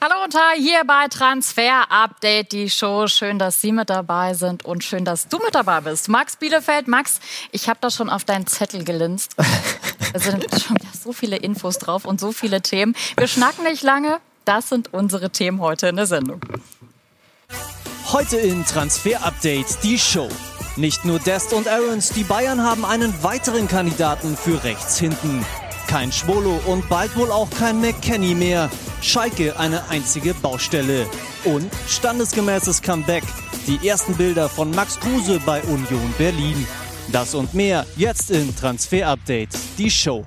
Hallo und hi, hier bei Transfer Update, die Show. Schön, dass Sie mit dabei sind und schön, dass du mit dabei bist. Max Bielefeld, Max, ich habe da schon auf deinen Zettel gelinst. Da sind schon so viele Infos drauf und so viele Themen. Wir schnacken nicht lange. Das sind unsere Themen heute in der Sendung. Heute in Transfer Update die Show. Nicht nur Dest und Aarons, die Bayern haben einen weiteren Kandidaten für rechts hinten. Kein Schwolo und bald wohl auch kein McKenny mehr. Schalke eine einzige Baustelle. Und standesgemäßes Comeback. Die ersten Bilder von Max Kruse bei Union Berlin. Das und mehr jetzt in Transfer Update, die Show.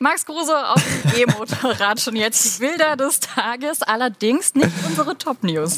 Max Kruse auf dem E-Motorrad schon jetzt die Bilder des Tages, allerdings nicht unsere Top-News.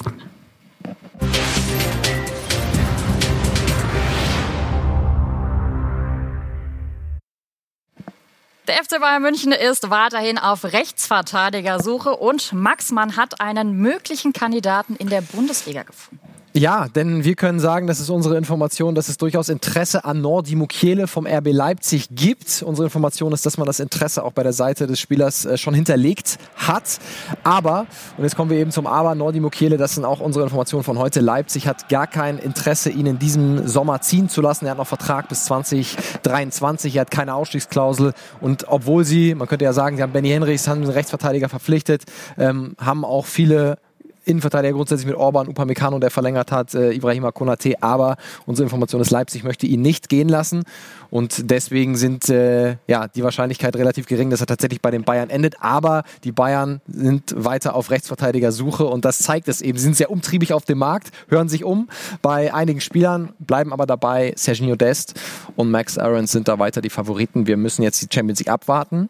Der FC Bayern München ist weiterhin auf Rechtsverteidigersuche und Max Mann hat einen möglichen Kandidaten in der Bundesliga gefunden. Ja, denn wir können sagen, das ist unsere Information, dass es durchaus Interesse an Nordi Mukiele vom RB Leipzig gibt. Unsere Information ist, dass man das Interesse auch bei der Seite des Spielers äh, schon hinterlegt hat. Aber, und jetzt kommen wir eben zum Aber, Nordi Mukiele, das sind auch unsere Informationen von heute. Leipzig hat gar kein Interesse, ihn in diesem Sommer ziehen zu lassen. Er hat noch Vertrag bis 2023, er hat keine Ausstiegsklausel. Und obwohl sie, man könnte ja sagen, sie haben Benny Henrichs, haben einen Rechtsverteidiger verpflichtet, ähm, haben auch viele Innenverteidiger grundsätzlich mit Orban, Upamecano, der verlängert hat, äh, Ibrahima Konate, aber unsere Information ist, Leipzig möchte ihn nicht gehen lassen und deswegen sind äh, ja die Wahrscheinlichkeit relativ gering, dass er tatsächlich bei den Bayern endet, aber die Bayern sind weiter auf Rechtsverteidigersuche und das zeigt es eben, sie sind sehr umtriebig auf dem Markt, hören sich um bei einigen Spielern, bleiben aber dabei, Serginho Dest und Max Aarons sind da weiter die Favoriten. Wir müssen jetzt die Champions League abwarten.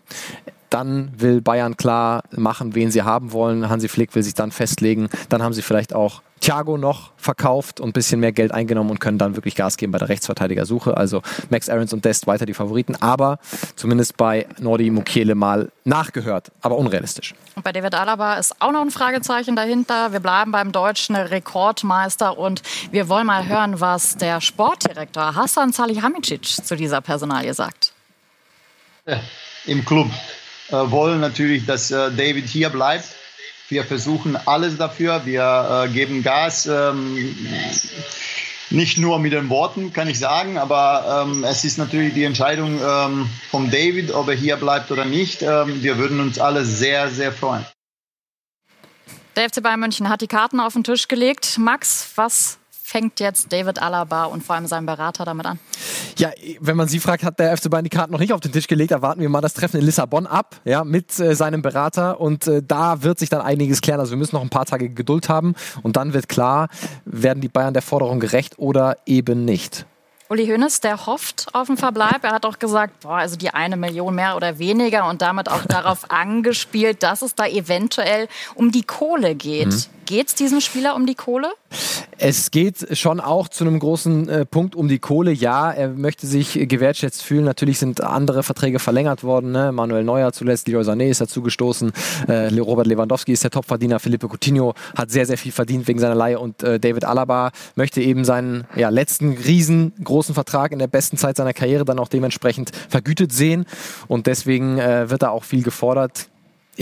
Dann will Bayern klar machen, wen sie haben wollen. Hansi Flick will sich dann festlegen. Dann haben sie vielleicht auch Thiago noch verkauft und ein bisschen mehr Geld eingenommen und können dann wirklich Gas geben bei der Rechtsverteidigersuche. Also Max Aarons und Dest weiter die Favoriten, aber zumindest bei Nordi Mukiele mal nachgehört, aber unrealistisch. Und bei David Alaba ist auch noch ein Fragezeichen dahinter. Wir bleiben beim deutschen Rekordmeister und wir wollen mal hören, was der Sportdirektor Hassan Salihamidzic zu dieser Personalie sagt. Im Club äh, wollen natürlich, dass äh, David hier bleibt. Wir versuchen alles dafür. Wir äh, geben Gas. Ähm, nicht nur mit den Worten, kann ich sagen, aber ähm, es ist natürlich die Entscheidung ähm, vom David, ob er hier bleibt oder nicht. Ähm, wir würden uns alle sehr, sehr freuen. Der FC Bayern München hat die Karten auf den Tisch gelegt. Max, was fängt jetzt David Alaba und vor allem sein Berater damit an? Ja, wenn man Sie fragt, hat der FC Bayern die Karten noch nicht auf den Tisch gelegt. Da warten wir mal das Treffen in Lissabon ab, ja, mit äh, seinem Berater und äh, da wird sich dann einiges klären. Also wir müssen noch ein paar Tage Geduld haben und dann wird klar, werden die Bayern der Forderung gerecht oder eben nicht. Uli Hoeneß, der hofft auf den Verbleib. Er hat auch gesagt, boah, also die eine Million mehr oder weniger und damit auch darauf angespielt, dass es da eventuell um die Kohle geht. Mhm. Geht es diesem Spieler um die Kohle? Es geht schon auch zu einem großen äh, Punkt um die Kohle. Ja, er möchte sich gewertschätzt fühlen. Natürlich sind andere Verträge verlängert worden. Ne? Manuel Neuer zuletzt, Leroy Sané ist dazu gestoßen. Äh, Robert Lewandowski ist der Topverdiener. Felipe Coutinho hat sehr, sehr viel verdient wegen seiner Leihe. Und äh, David Alaba möchte eben seinen ja, letzten riesengroßen Vertrag in der besten Zeit seiner Karriere dann auch dementsprechend vergütet sehen. Und deswegen äh, wird da auch viel gefordert.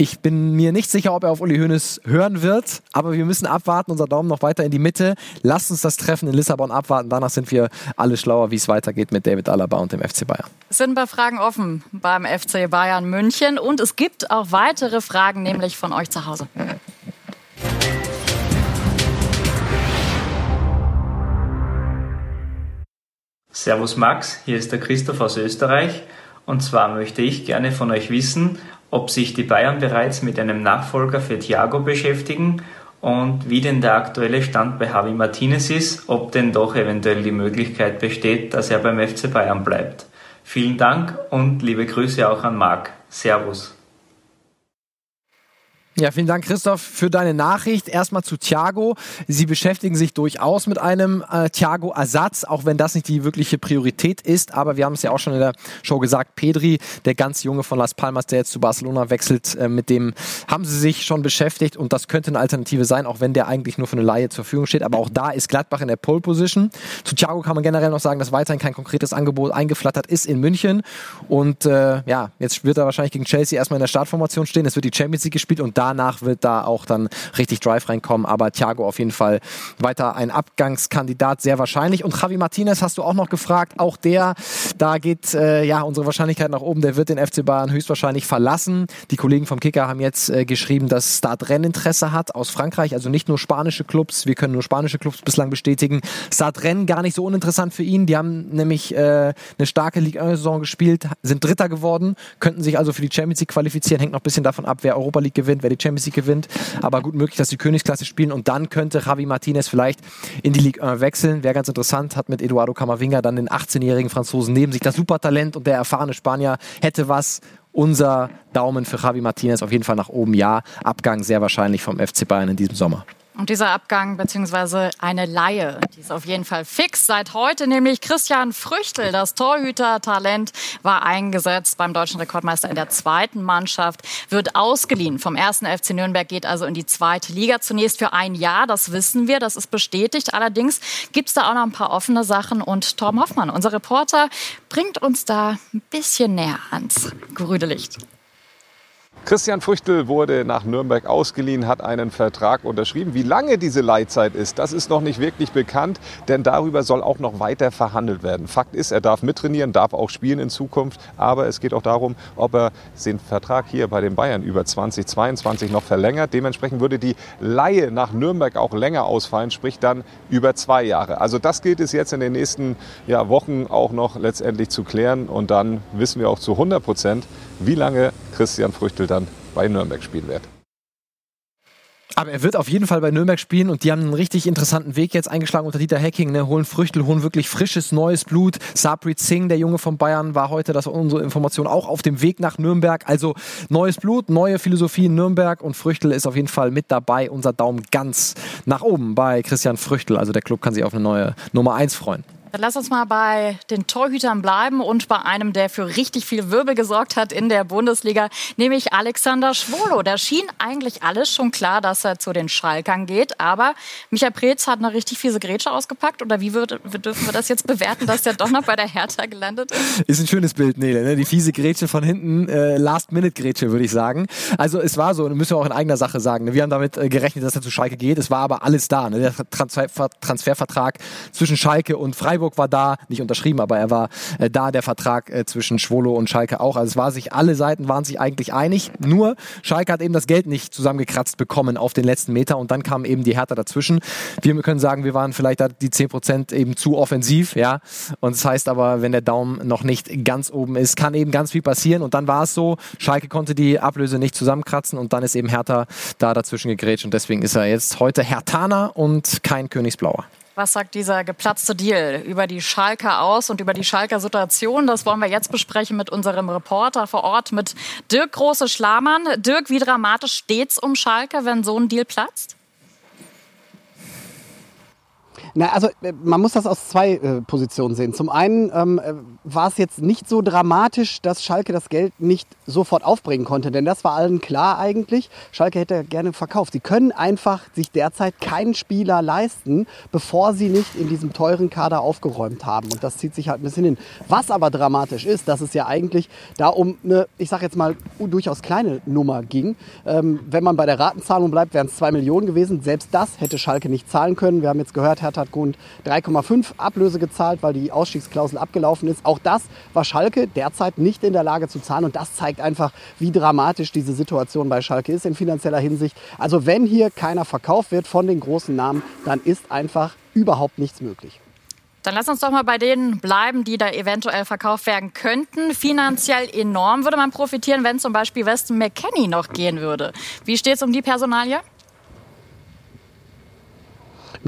Ich bin mir nicht sicher, ob er auf Uli Hoeneß hören wird, aber wir müssen abwarten. Unser Daumen noch weiter in die Mitte. Lasst uns das Treffen in Lissabon abwarten. Danach sind wir alle schlauer, wie es weitergeht mit David Alaba und dem FC Bayern. Es sind ein paar Fragen offen beim FC Bayern München und es gibt auch weitere Fragen, nämlich von euch zu Hause. Servus Max, hier ist der Christoph aus Österreich. Und zwar möchte ich gerne von euch wissen, ob sich die Bayern bereits mit einem Nachfolger für Thiago beschäftigen und wie denn der aktuelle Stand bei Javi Martinez ist, ob denn doch eventuell die Möglichkeit besteht, dass er beim FC Bayern bleibt. Vielen Dank und liebe Grüße auch an Marc. Servus. Ja, vielen Dank, Christoph, für deine Nachricht. Erstmal zu Thiago. Sie beschäftigen sich durchaus mit einem äh, Thiago-Ersatz, auch wenn das nicht die wirkliche Priorität ist. Aber wir haben es ja auch schon in der Show gesagt, Pedri, der ganz junge von Las Palmas, der jetzt zu Barcelona wechselt, äh, mit dem haben sie sich schon beschäftigt und das könnte eine Alternative sein, auch wenn der eigentlich nur für eine Laie zur Verfügung steht. Aber auch da ist Gladbach in der Pole Position. Zu Thiago kann man generell noch sagen, dass weiterhin kein konkretes Angebot eingeflattert ist in München. Und äh, ja, jetzt wird er wahrscheinlich gegen Chelsea erstmal in der Startformation stehen. Es wird die Champions League gespielt und da danach wird da auch dann richtig Drive reinkommen. Aber Thiago auf jeden Fall weiter ein Abgangskandidat, sehr wahrscheinlich. Und Javi Martinez hast du auch noch gefragt. Auch der, da geht äh, ja unsere Wahrscheinlichkeit nach oben. Der wird den FC Bayern höchstwahrscheinlich verlassen. Die Kollegen vom Kicker haben jetzt äh, geschrieben, dass Stade Rennes Interesse hat aus Frankreich. Also nicht nur spanische Clubs. Wir können nur spanische Clubs bislang bestätigen. Stade Rennes gar nicht so uninteressant für ihn. Die haben nämlich äh, eine starke Ligue 1-Saison gespielt, sind Dritter geworden, könnten sich also für die Champions League qualifizieren. Hängt noch ein bisschen davon ab, wer Europa League gewinnt, wer die Champions League gewinnt. Aber gut möglich, dass sie Königsklasse spielen und dann könnte Javi Martinez vielleicht in die Ligue 1 wechseln. Wäre ganz interessant, hat mit Eduardo Camavinga dann den 18-jährigen Franzosen neben sich. Das Supertalent und der erfahrene Spanier hätte was. Unser Daumen für Javi Martinez auf jeden Fall nach oben, ja. Abgang sehr wahrscheinlich vom FC Bayern in diesem Sommer. Und dieser Abgang bzw. eine Laie, die ist auf jeden Fall fix. Seit heute nämlich Christian Früchtel, das Torhüter-Talent, war eingesetzt beim deutschen Rekordmeister in der zweiten Mannschaft, wird ausgeliehen vom ersten FC Nürnberg, geht also in die zweite Liga. Zunächst für ein Jahr, das wissen wir, das ist bestätigt. Allerdings gibt es da auch noch ein paar offene Sachen und Torben Hoffmann, unser Reporter, bringt uns da ein bisschen näher ans grüne Licht. Christian Früchtel wurde nach Nürnberg ausgeliehen, hat einen Vertrag unterschrieben. Wie lange diese Leihzeit ist, das ist noch nicht wirklich bekannt, denn darüber soll auch noch weiter verhandelt werden. Fakt ist, er darf mittrainieren, darf auch spielen in Zukunft, aber es geht auch darum, ob er den Vertrag hier bei den Bayern über 2022 noch verlängert. Dementsprechend würde die Leihe nach Nürnberg auch länger ausfallen, sprich dann über zwei Jahre. Also das gilt es jetzt in den nächsten ja, Wochen auch noch letztendlich zu klären und dann wissen wir auch zu 100 Prozent, wie lange Christian Früchtel dann bei Nürnberg spielen wird. Aber er wird auf jeden Fall bei Nürnberg spielen und die haben einen richtig interessanten Weg jetzt eingeschlagen unter Dieter Hecking. Ne? Holen Früchtel, holen wirklich frisches, neues Blut. Sabri Singh, der Junge von Bayern, war heute, das war unsere Information, auch auf dem Weg nach Nürnberg. Also neues Blut, neue Philosophie in Nürnberg und Früchtel ist auf jeden Fall mit dabei. Unser Daumen ganz nach oben bei Christian Früchtel. Also der Club kann sich auf eine neue Nummer 1 freuen. Dann lass uns mal bei den Torhütern bleiben und bei einem, der für richtig viel Wirbel gesorgt hat in der Bundesliga, nämlich Alexander Schwolo. Da schien eigentlich alles schon klar, dass er zu den Schalkern geht. Aber Michael Preetz hat eine richtig fiese Grätsche ausgepackt. Oder wie wird, dürfen wir das jetzt bewerten, dass der doch noch bei der Hertha gelandet ist? Ist ein schönes Bild, Nele. Ne? Die fiese Grätsche von hinten, äh, Last-Minute-Grätsche, würde ich sagen. Also es war so, müssen wir auch in eigener Sache sagen. Ne? Wir haben damit äh, gerechnet, dass er zu Schalke geht. Es war aber alles da. Ne? Der Transfer Transfervertrag zwischen Schalke und Freiburg Freiburg war da, nicht unterschrieben, aber er war äh, da, der Vertrag äh, zwischen Schwolo und Schalke auch. Also es war sich, alle Seiten waren sich eigentlich einig. Nur Schalke hat eben das Geld nicht zusammengekratzt bekommen auf den letzten Meter und dann kam eben die Hertha dazwischen. Wir können sagen, wir waren vielleicht da die 10% eben zu offensiv, ja. Und das heißt aber, wenn der Daumen noch nicht ganz oben ist, kann eben ganz viel passieren. Und dann war es so, Schalke konnte die Ablöse nicht zusammenkratzen und dann ist eben Hertha da dazwischen gegrätscht und deswegen ist er jetzt heute Hertaner und kein Königsblauer. Was sagt dieser geplatzte Deal über die Schalker aus und über die Schalker Situation? Das wollen wir jetzt besprechen mit unserem Reporter vor Ort, mit Dirk Große-Schlamann. Dirk, wie dramatisch steht's um Schalke, wenn so ein Deal platzt? Na, also äh, man muss das aus zwei äh, Positionen sehen. Zum einen ähm, äh, war es jetzt nicht so dramatisch, dass Schalke das Geld nicht sofort aufbringen konnte, denn das war allen klar eigentlich. Schalke hätte gerne verkauft. Sie können einfach sich derzeit keinen Spieler leisten, bevor sie nicht in diesem teuren Kader aufgeräumt haben. Und das zieht sich halt ein bisschen hin. Was aber dramatisch ist, dass es ja eigentlich da um eine, ich sag jetzt mal, durchaus kleine Nummer ging. Ähm, wenn man bei der Ratenzahlung bleibt, wären es zwei Millionen gewesen. Selbst das hätte Schalke nicht zahlen können. Wir haben jetzt gehört, Hertha hat Grund 3,5 Ablöse gezahlt, weil die Ausstiegsklausel abgelaufen ist. Auch das war Schalke derzeit nicht in der Lage zu zahlen. Und das zeigt einfach, wie dramatisch diese Situation bei Schalke ist in finanzieller Hinsicht. Also wenn hier keiner verkauft wird von den großen Namen, dann ist einfach überhaupt nichts möglich. Dann lass uns doch mal bei denen bleiben, die da eventuell verkauft werden könnten. Finanziell enorm würde man profitieren, wenn zum Beispiel Weston McKenney noch gehen würde. Wie steht es um die Personalie?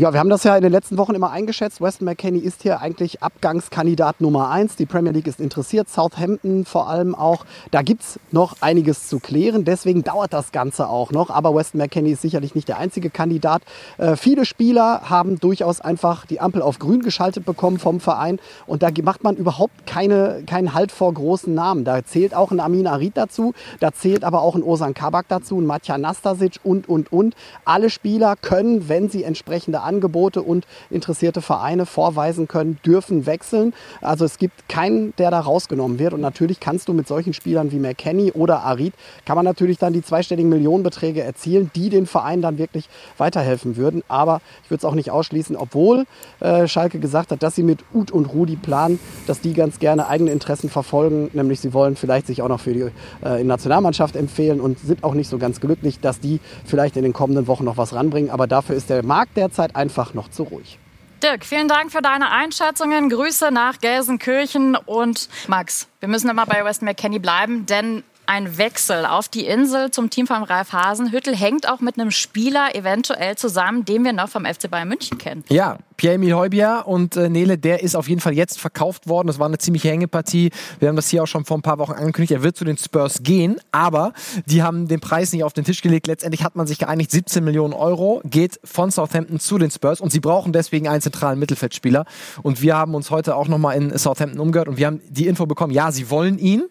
Ja, wir haben das ja in den letzten Wochen immer eingeschätzt. Weston McKenney ist hier eigentlich Abgangskandidat Nummer eins. Die Premier League ist interessiert, Southampton vor allem auch. Da gibt es noch einiges zu klären. Deswegen dauert das Ganze auch noch. Aber Weston McKenney ist sicherlich nicht der einzige Kandidat. Äh, viele Spieler haben durchaus einfach die Ampel auf grün geschaltet bekommen vom Verein. Und da macht man überhaupt keine, keinen Halt vor großen Namen. Da zählt auch ein Amin Arid dazu. Da zählt aber auch ein Osan Kabak dazu, ein Matja Nastasic und, und, und. Alle Spieler können, wenn sie entsprechende Angebote und interessierte Vereine vorweisen können, dürfen wechseln. Also es gibt keinen, der da rausgenommen wird. Und natürlich kannst du mit solchen Spielern wie McKenny oder Arid, kann man natürlich dann die zweistelligen Millionenbeträge erzielen, die den Verein dann wirklich weiterhelfen würden. Aber ich würde es auch nicht ausschließen, obwohl äh, Schalke gesagt hat, dass sie mit Ut und Rudi planen, dass die ganz gerne eigene Interessen verfolgen. Nämlich sie wollen vielleicht sich auch noch für die äh, Nationalmannschaft empfehlen und sind auch nicht so ganz glücklich, dass die vielleicht in den kommenden Wochen noch was ranbringen. Aber dafür ist der Markt derzeit Zeit einfach noch zu ruhig. Dirk, vielen Dank für deine Einschätzungen. Grüße nach Gelsenkirchen und Max. Wir müssen immer bei West McKenney bleiben, denn ein Wechsel auf die Insel zum Team von Ralf Hasenhüttel hängt auch mit einem Spieler eventuell zusammen, den wir noch vom FC Bayern München kennen. Ja, Pierre-Emil Heubier und äh, Nele, der ist auf jeden Fall jetzt verkauft worden. Das war eine ziemliche Hängepartie. Wir haben das hier auch schon vor ein paar Wochen angekündigt. Er wird zu den Spurs gehen, aber die haben den Preis nicht auf den Tisch gelegt. Letztendlich hat man sich geeinigt, 17 Millionen Euro geht von Southampton zu den Spurs und sie brauchen deswegen einen zentralen Mittelfeldspieler. Und wir haben uns heute auch nochmal in Southampton umgehört und wir haben die Info bekommen, ja, sie wollen ihn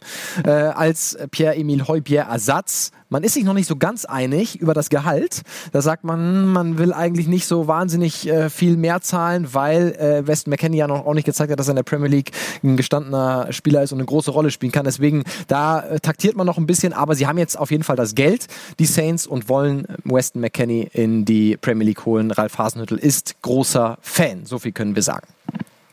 äh, als Pierre-Emil Heubier Ersatz. Man ist sich noch nicht so ganz einig über das Gehalt. Da sagt man, man will eigentlich nicht so wahnsinnig äh, viel mehr zahlen, weil äh, Weston McKenney ja noch auch nicht gezeigt hat, dass er in der Premier League ein gestandener Spieler ist und eine große Rolle spielen kann. Deswegen, da äh, taktiert man noch ein bisschen, aber sie haben jetzt auf jeden Fall das Geld, die Saints, und wollen Weston McKenney in die Premier League holen. Ralf Hasenhüttel ist großer Fan, so viel können wir sagen.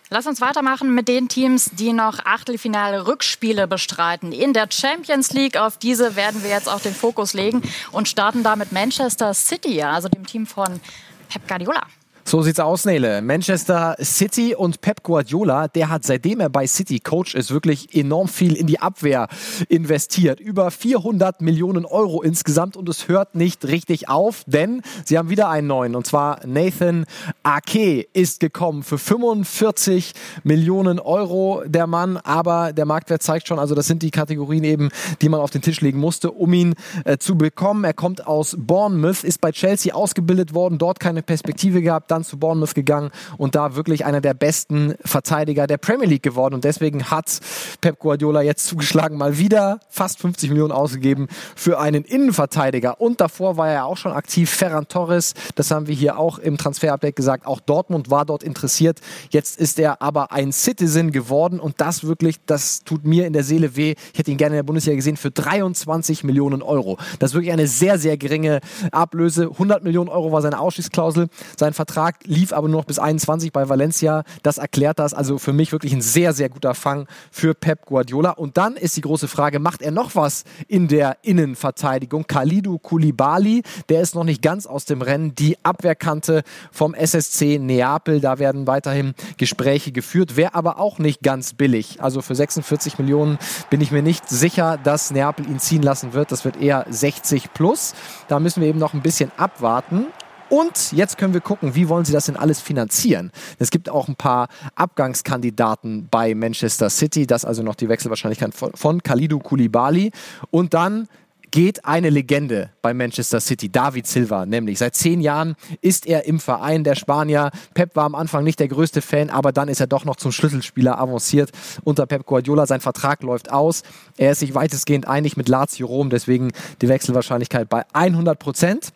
Lass uns weitermachen mit den Teams, die noch Achtelfinale Rückspiele bestreiten in der Champions League. Auf diese werden wir jetzt auch den Fokus legen und starten da mit Manchester City, also dem Team von Pep Guardiola. So sieht's aus, Nele. Manchester City und Pep Guardiola, der hat seitdem er bei City Coach ist, wirklich enorm viel in die Abwehr investiert. Über 400 Millionen Euro insgesamt und es hört nicht richtig auf, denn sie haben wieder einen neuen und zwar Nathan Ake ist gekommen für 45 Millionen Euro der Mann, aber der Marktwert zeigt schon, also das sind die Kategorien eben, die man auf den Tisch legen musste, um ihn äh, zu bekommen. Er kommt aus Bournemouth, ist bei Chelsea ausgebildet worden, dort keine Perspektive gehabt, dann zu Bournemouth gegangen und da wirklich einer der besten Verteidiger der Premier League geworden. Und deswegen hat Pep Guardiola jetzt zugeschlagen, mal wieder fast 50 Millionen ausgegeben für einen Innenverteidiger. Und davor war er auch schon aktiv. Ferran Torres, das haben wir hier auch im Transfer-Update gesagt. Auch Dortmund war dort interessiert. Jetzt ist er aber ein Citizen geworden und das wirklich, das tut mir in der Seele weh. Ich hätte ihn gerne in der Bundesliga gesehen für 23 Millionen Euro. Das ist wirklich eine sehr, sehr geringe Ablöse. 100 Millionen Euro war seine Ausstiegsklausel. Sein Vertrag Vertrag lief aber nur noch bis 21 bei Valencia. Das erklärt das. Also für mich wirklich ein sehr, sehr guter Fang für Pep Guardiola. Und dann ist die große Frage, macht er noch was in der Innenverteidigung? Khalidou Koulibaly, der ist noch nicht ganz aus dem Rennen. Die Abwehrkante vom SSC Neapel, da werden weiterhin Gespräche geführt. Wäre aber auch nicht ganz billig. Also für 46 Millionen bin ich mir nicht sicher, dass Neapel ihn ziehen lassen wird. Das wird eher 60 plus. Da müssen wir eben noch ein bisschen abwarten. Und jetzt können wir gucken, wie wollen sie das denn alles finanzieren? Es gibt auch ein paar Abgangskandidaten bei Manchester City, das also noch die Wechselwahrscheinlichkeit von, von Khalidou Koulibaly. Und dann geht eine Legende bei Manchester City, David Silva, nämlich seit zehn Jahren ist er im Verein der Spanier. Pep war am Anfang nicht der größte Fan, aber dann ist er doch noch zum Schlüsselspieler avanciert unter Pep Guardiola. Sein Vertrag läuft aus. Er ist sich weitestgehend einig mit Lazio Rom, deswegen die Wechselwahrscheinlichkeit bei 100 Prozent.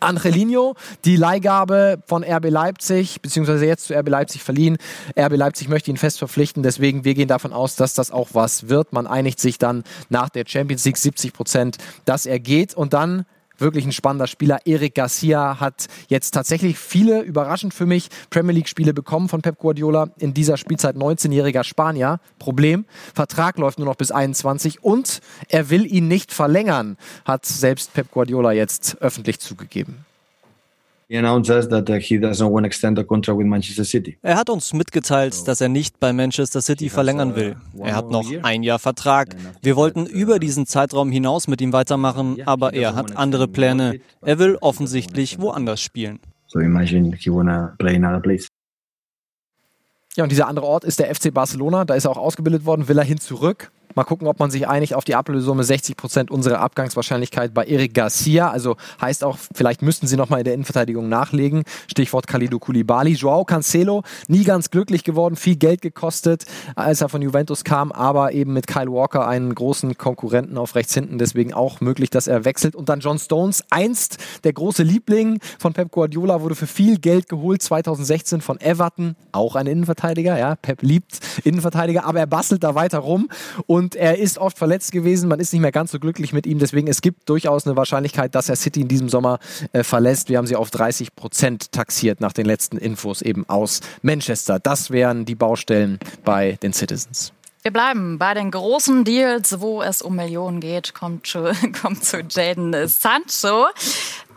Angelino, die Leihgabe von RB Leipzig, beziehungsweise jetzt zu RB Leipzig verliehen. RB Leipzig möchte ihn fest verpflichten, deswegen wir gehen davon aus, dass das auch was wird. Man einigt sich dann nach der Champions League 70 Prozent, dass er geht und dann wirklich ein spannender Spieler. Eric Garcia hat jetzt tatsächlich viele, überraschend für mich, Premier League-Spiele bekommen von Pep Guardiola in dieser Spielzeit. 19-jähriger Spanier. Problem, Vertrag läuft nur noch bis 21 und er will ihn nicht verlängern, hat selbst Pep Guardiola jetzt öffentlich zugegeben. Er hat uns mitgeteilt, dass er nicht bei Manchester City verlängern will. Er hat noch ein Jahr Vertrag. Wir wollten über diesen Zeitraum hinaus mit ihm weitermachen, aber er hat andere Pläne. Er will offensichtlich woanders spielen. So imagine he wanna play in other place. Ja, und dieser andere Ort ist der FC Barcelona. Da ist er auch ausgebildet worden, will er hin zurück. Mal gucken, ob man sich einigt auf die Ablösesumme 60 Prozent unserer Abgangswahrscheinlichkeit bei Eric Garcia. Also heißt auch, vielleicht müssten sie nochmal in der Innenverteidigung nachlegen. Stichwort Khalidou Koulibaly. Joao Cancelo, nie ganz glücklich geworden, viel Geld gekostet, als er von Juventus kam, aber eben mit Kyle Walker einen großen Konkurrenten auf rechts hinten. Deswegen auch möglich, dass er wechselt. Und dann John Stones, einst der große Liebling von Pep Guardiola, wurde für viel Geld geholt, 2016 von Everton. Auch ein Innenverteidiger, ja. Pep liebt Innenverteidiger, aber er bastelt da weiter rum. Und und er ist oft verletzt gewesen. Man ist nicht mehr ganz so glücklich mit ihm. Deswegen es gibt durchaus eine Wahrscheinlichkeit, dass er City in diesem Sommer äh, verlässt. Wir haben sie auf 30 Prozent taxiert nach den letzten Infos eben aus Manchester. Das wären die Baustellen bei den Citizens. Wir bleiben bei den großen Deals, wo es um Millionen geht. Kommt zu, kommt zu Jaden Sancho.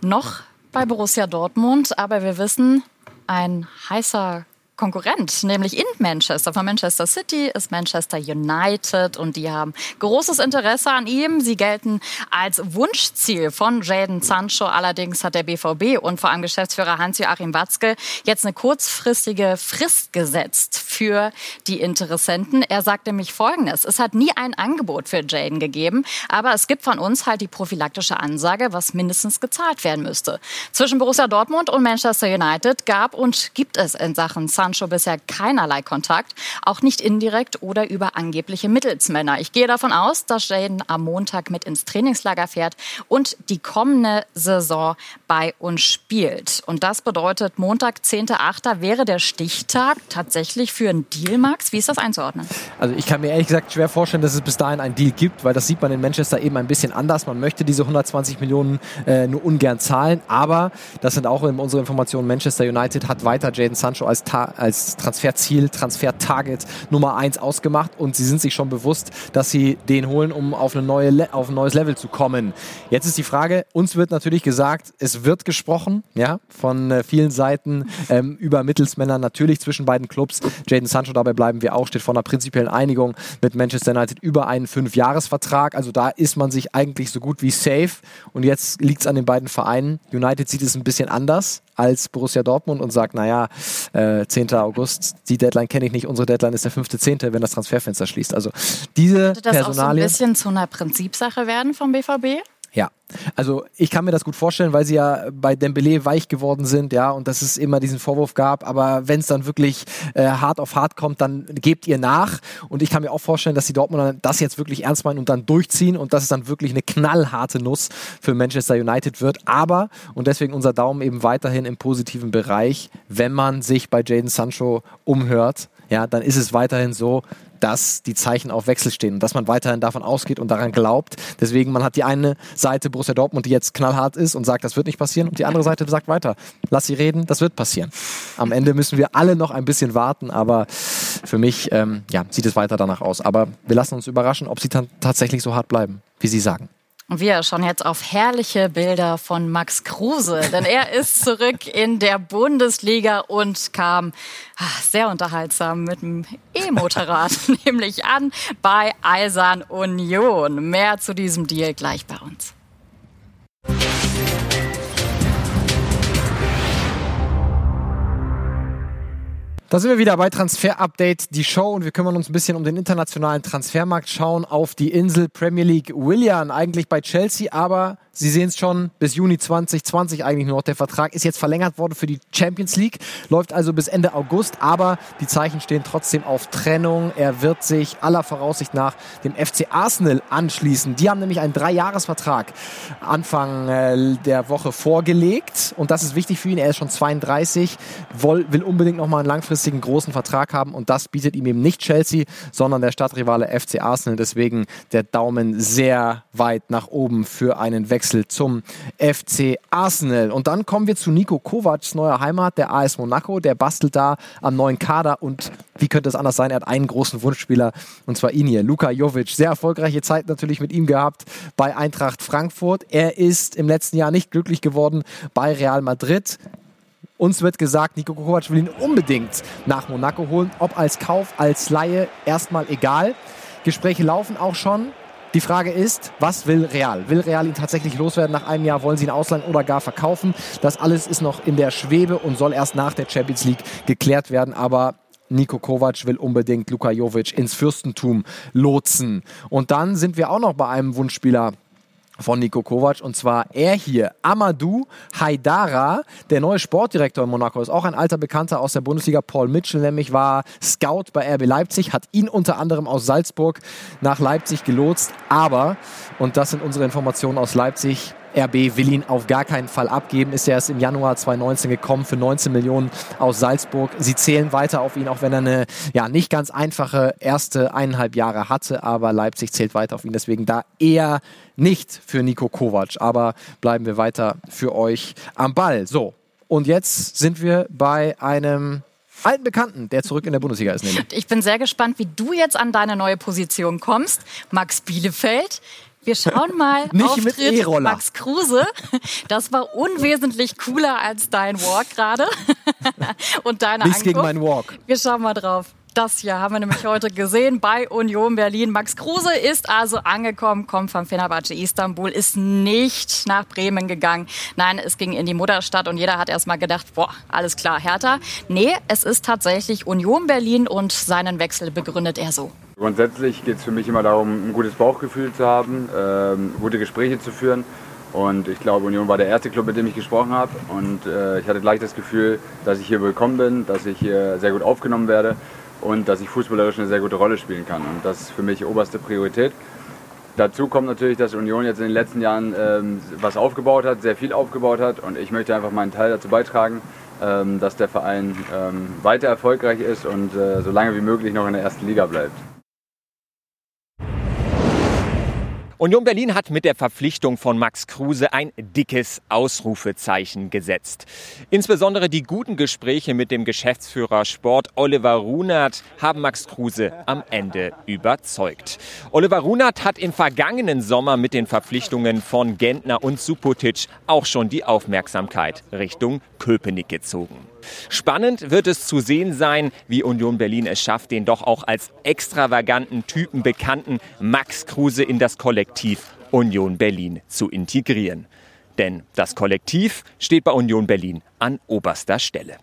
Noch bei Borussia Dortmund, aber wir wissen, ein heißer Konkurrent, nämlich in Manchester. Von Manchester City ist Manchester United und die haben großes Interesse an ihm. Sie gelten als Wunschziel von Jaden Sancho. Allerdings hat der BVB und vor allem Geschäftsführer Hans-Joachim Watzke jetzt eine kurzfristige Frist gesetzt für die Interessenten. Er sagt nämlich Folgendes. Es hat nie ein Angebot für Jaden gegeben, aber es gibt von uns halt die prophylaktische Ansage, was mindestens gezahlt werden müsste. Zwischen Borussia Dortmund und Manchester United gab und gibt es in Sachen Sancho Sancho bisher keinerlei Kontakt, auch nicht indirekt oder über angebliche Mittelsmänner. Ich gehe davon aus, dass Jaden am Montag mit ins Trainingslager fährt und die kommende Saison bei uns spielt. Und das bedeutet, Montag, 10.8. wäre der Stichtag tatsächlich für einen Deal, Max. Wie ist das einzuordnen? Also ich kann mir ehrlich gesagt schwer vorstellen, dass es bis dahin einen Deal gibt, weil das sieht man in Manchester eben ein bisschen anders. Man möchte diese 120 Millionen äh, nur ungern zahlen, aber das sind auch in unserer Information, Manchester United hat weiter Jaden Sancho als, Ta als Transferziel, Transfertarget Nummer eins ausgemacht und sie sind sich schon bewusst, dass sie den holen, um auf, eine neue auf ein neues Level zu kommen. Jetzt ist die Frage, uns wird natürlich gesagt, es wird gesprochen, ja, von äh, vielen Seiten ähm, über Mittelsmänner, natürlich zwischen beiden Clubs. Jaden Sancho, dabei bleiben wir auch, steht vor einer prinzipiellen Einigung mit Manchester United über einen Fünfjahresvertrag. Also da ist man sich eigentlich so gut wie safe. Und jetzt liegt es an den beiden Vereinen. United sieht es ein bisschen anders als Borussia Dortmund und sagt, naja, äh, 10. August, die Deadline kenne ich nicht, unsere Deadline ist der 5.10., wenn das Transferfenster schließt. Also diese Könnte das Personalien, auch so ein bisschen zu einer Prinzipsache werden vom BVB? Ja, also ich kann mir das gut vorstellen, weil sie ja bei Dembele weich geworden sind, ja, und dass es immer diesen Vorwurf gab, aber wenn es dann wirklich äh, hart auf hart kommt, dann gebt ihr nach. Und ich kann mir auch vorstellen, dass die Dortmunder das jetzt wirklich ernst meinen und dann durchziehen und dass es dann wirklich eine knallharte Nuss für Manchester United wird, aber und deswegen unser Daumen eben weiterhin im positiven Bereich, wenn man sich bei Jaden Sancho umhört, ja, dann ist es weiterhin so, dass die Zeichen auf Wechsel stehen und dass man weiterhin davon ausgeht und daran glaubt. Deswegen, man hat die eine Seite Borussia Dortmund, die jetzt knallhart ist und sagt, das wird nicht passieren und die andere Seite sagt weiter, lass sie reden, das wird passieren. Am Ende müssen wir alle noch ein bisschen warten, aber für mich ähm, ja, sieht es weiter danach aus. Aber wir lassen uns überraschen, ob sie dann tatsächlich so hart bleiben, wie sie sagen. Und wir schauen jetzt auf herrliche Bilder von Max Kruse, denn er ist zurück in der Bundesliga und kam ach, sehr unterhaltsam mit dem E-Motorrad, nämlich an bei Eisern Union. Mehr zu diesem Deal gleich bei uns. Da sind wir wieder bei Transfer Update, die Show und wir kümmern uns ein bisschen um den internationalen Transfermarkt, schauen auf die Insel Premier League. Willian eigentlich bei Chelsea, aber Sie sehen es schon, bis Juni 2020 eigentlich nur noch. Der Vertrag ist jetzt verlängert worden für die Champions League, läuft also bis Ende August, aber die Zeichen stehen trotzdem auf Trennung. Er wird sich aller Voraussicht nach dem FC Arsenal anschließen. Die haben nämlich einen Dreijahresvertrag Anfang äh, der Woche vorgelegt und das ist wichtig für ihn. Er ist schon 32, will unbedingt nochmal einen langfristigen großen Vertrag haben und das bietet ihm eben nicht Chelsea, sondern der Stadtrivale FC Arsenal. Deswegen der Daumen sehr weit nach oben für einen Wechsel Wechsel zum FC Arsenal. Und dann kommen wir zu Nico Kovacs neuer Heimat, der AS Monaco. Der bastelt da am neuen Kader und wie könnte es anders sein? Er hat einen großen Wunschspieler und zwar ihn hier, Luka Jovic. Sehr erfolgreiche Zeit natürlich mit ihm gehabt bei Eintracht Frankfurt. Er ist im letzten Jahr nicht glücklich geworden bei Real Madrid. Uns wird gesagt, Nico Kovac will ihn unbedingt nach Monaco holen. Ob als Kauf, als Laie, erstmal egal. Gespräche laufen auch schon. Die Frage ist, was will Real? Will Real ihn tatsächlich loswerden nach einem Jahr? Wollen sie ihn ausleihen oder gar verkaufen? Das alles ist noch in der Schwebe und soll erst nach der Champions League geklärt werden. Aber Niko Kovac will unbedingt Luka Jovic ins Fürstentum lotsen. Und dann sind wir auch noch bei einem Wunschspieler von Niko Kovac. Und zwar er hier, Amadou Haidara, der neue Sportdirektor in Monaco, ist auch ein alter Bekannter aus der Bundesliga. Paul Mitchell nämlich war Scout bei RB Leipzig, hat ihn unter anderem aus Salzburg nach Leipzig gelotst, aber, und das sind unsere Informationen aus Leipzig, RB will ihn auf gar keinen Fall abgeben. Ist er erst im Januar 2019 gekommen für 19 Millionen aus Salzburg. Sie zählen weiter auf ihn, auch wenn er eine ja, nicht ganz einfache erste eineinhalb Jahre hatte. Aber Leipzig zählt weiter auf ihn. Deswegen da eher nicht für Nico Kovac. Aber bleiben wir weiter für euch am Ball. So, und jetzt sind wir bei einem alten Bekannten, der zurück in der Bundesliga ist. Nämlich. Ich bin sehr gespannt, wie du jetzt an deine neue Position kommst. Max Bielefeld. Wir schauen mal Nicht Auftritt mit E-Roller. Max Kruse. Das war unwesentlich cooler als dein Walk gerade. Und deine Nichts gegen Ankunft. meinen Walk. Wir schauen mal drauf. Das hier haben wir nämlich heute gesehen bei Union Berlin. Max Kruse ist also angekommen, kommt von Fenerbahce Istanbul, ist nicht nach Bremen gegangen. Nein, es ging in die Mutterstadt und jeder hat erstmal gedacht, boah, alles klar, Hertha. Nee, es ist tatsächlich Union Berlin und seinen Wechsel begründet er so. Grundsätzlich geht es für mich immer darum, ein gutes Bauchgefühl zu haben, ähm, gute Gespräche zu führen. Und ich glaube, Union war der erste Club, mit dem ich gesprochen habe. Und äh, ich hatte gleich das Gefühl, dass ich hier willkommen bin, dass ich hier sehr gut aufgenommen werde und dass ich fußballerisch eine sehr gute Rolle spielen kann. Und das ist für mich oberste Priorität. Dazu kommt natürlich, dass Union jetzt in den letzten Jahren ähm, was aufgebaut hat, sehr viel aufgebaut hat. Und ich möchte einfach meinen Teil dazu beitragen, ähm, dass der Verein ähm, weiter erfolgreich ist und äh, so lange wie möglich noch in der ersten Liga bleibt. Union Berlin hat mit der Verpflichtung von Max Kruse ein dickes Ausrufezeichen gesetzt. Insbesondere die guten Gespräche mit dem Geschäftsführer Sport Oliver Runert haben Max Kruse am Ende überzeugt. Oliver Runert hat im vergangenen Sommer mit den Verpflichtungen von Gentner und Supotic auch schon die Aufmerksamkeit Richtung Köpenick gezogen. Spannend wird es zu sehen sein, wie Union Berlin es schafft, den doch auch als extravaganten Typen bekannten Max Kruse in das Kollektiv Union Berlin zu integrieren. Denn das Kollektiv steht bei Union Berlin an oberster Stelle.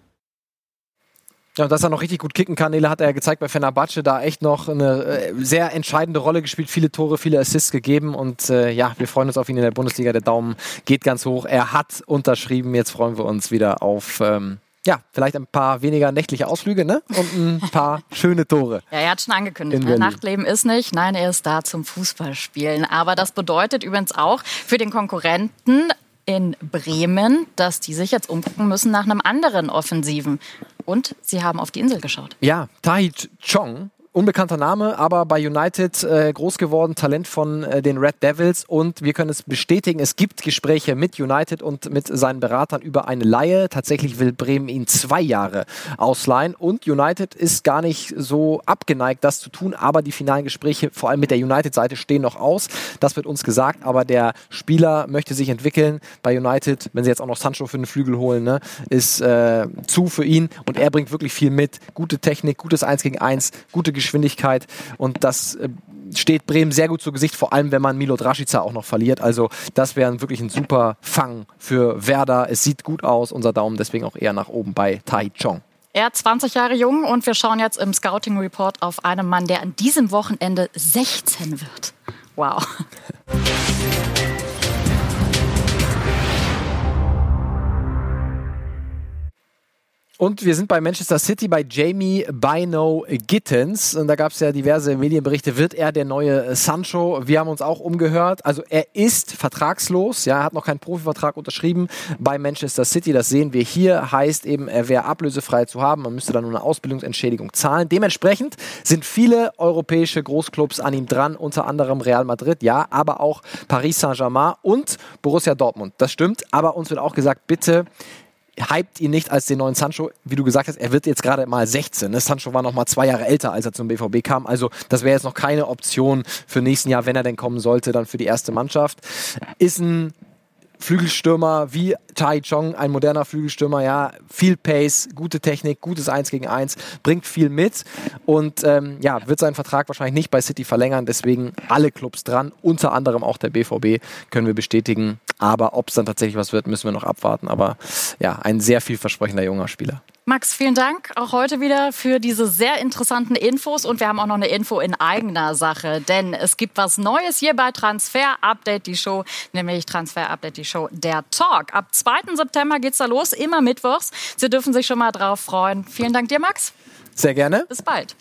Ja, dass er noch richtig gut kicken kann, Nele hat er ja gezeigt bei Fenerbahce, da echt noch eine äh, sehr entscheidende Rolle gespielt, viele Tore, viele Assists gegeben und äh, ja, wir freuen uns auf ihn in der Bundesliga, der Daumen geht ganz hoch, er hat unterschrieben, jetzt freuen wir uns wieder auf, ähm, ja, vielleicht ein paar weniger nächtliche Ausflüge ne? und ein paar schöne Tore. Ja, er hat schon angekündigt, ne? Nachtleben ist nicht. Nein, er ist da zum Fußballspielen. Aber das bedeutet übrigens auch für den Konkurrenten in Bremen, dass die sich jetzt umgucken müssen nach einem anderen Offensiven. Und sie haben auf die Insel geschaut. Ja, Tahi Chong, unbekannter Name, aber bei United äh, groß geworden, Talent von äh, den Red Devils und wir können es bestätigen, es gibt Gespräche mit United und mit seinen Beratern über eine Laie. Tatsächlich will Bremen ihn zwei Jahre ausleihen und United ist gar nicht so abgeneigt, das zu tun, aber die finalen Gespräche, vor allem mit der United-Seite, stehen noch aus. Das wird uns gesagt, aber der Spieler möchte sich entwickeln bei United, wenn sie jetzt auch noch Sancho für den Flügel holen, ne, ist äh, zu für ihn und er bringt wirklich viel mit. Gute Technik, gutes 1 gegen 1, gute Geschwindigkeit und das äh, steht Bremen sehr gut zu Gesicht, vor allem wenn man Milo Draschica auch noch verliert. Also das wäre wirklich ein super Fang für Werder. Es sieht gut aus, unser Daumen deswegen auch eher nach oben bei Tai Chong. Er 20 Jahre jung und wir schauen jetzt im Scouting Report auf einen Mann, der an diesem Wochenende 16 wird. Wow. Und wir sind bei Manchester City bei Jamie Bino Gittens. Und da gab es ja diverse Medienberichte. Wird er der neue Sancho? Wir haben uns auch umgehört. Also er ist vertragslos. Ja, er hat noch keinen Profivertrag unterschrieben bei Manchester City. Das sehen wir hier. Heißt eben, er wäre ablösefrei zu haben. Man müsste dann nur eine Ausbildungsentschädigung zahlen. Dementsprechend sind viele europäische Großclubs an ihm dran. Unter anderem Real Madrid, ja, aber auch Paris Saint-Germain und Borussia Dortmund. Das stimmt. Aber uns wird auch gesagt, bitte hypt ihn nicht als den neuen Sancho. Wie du gesagt hast, er wird jetzt gerade mal 16. Ne? Sancho war noch mal zwei Jahre älter, als er zum BVB kam. Also das wäre jetzt noch keine Option für nächsten Jahr, wenn er denn kommen sollte, dann für die erste Mannschaft. Ist ein Flügelstürmer wie Tai Chong, ein moderner Flügelstürmer, ja, viel Pace, gute Technik, gutes 1 gegen 1, bringt viel mit und ähm, ja, wird seinen Vertrag wahrscheinlich nicht bei City verlängern, deswegen alle Clubs dran, unter anderem auch der BVB, können wir bestätigen. Aber ob es dann tatsächlich was wird, müssen wir noch abwarten. Aber ja, ein sehr vielversprechender junger Spieler. Max, vielen Dank auch heute wieder für diese sehr interessanten Infos und wir haben auch noch eine Info in eigener Sache, denn es gibt was Neues hier bei Transfer Update die Show, nämlich Transfer Update die Show der Talk. Ab 2. September geht's da los, immer mittwochs. Sie dürfen sich schon mal drauf freuen. Vielen Dank dir, Max. Sehr gerne. Bis bald.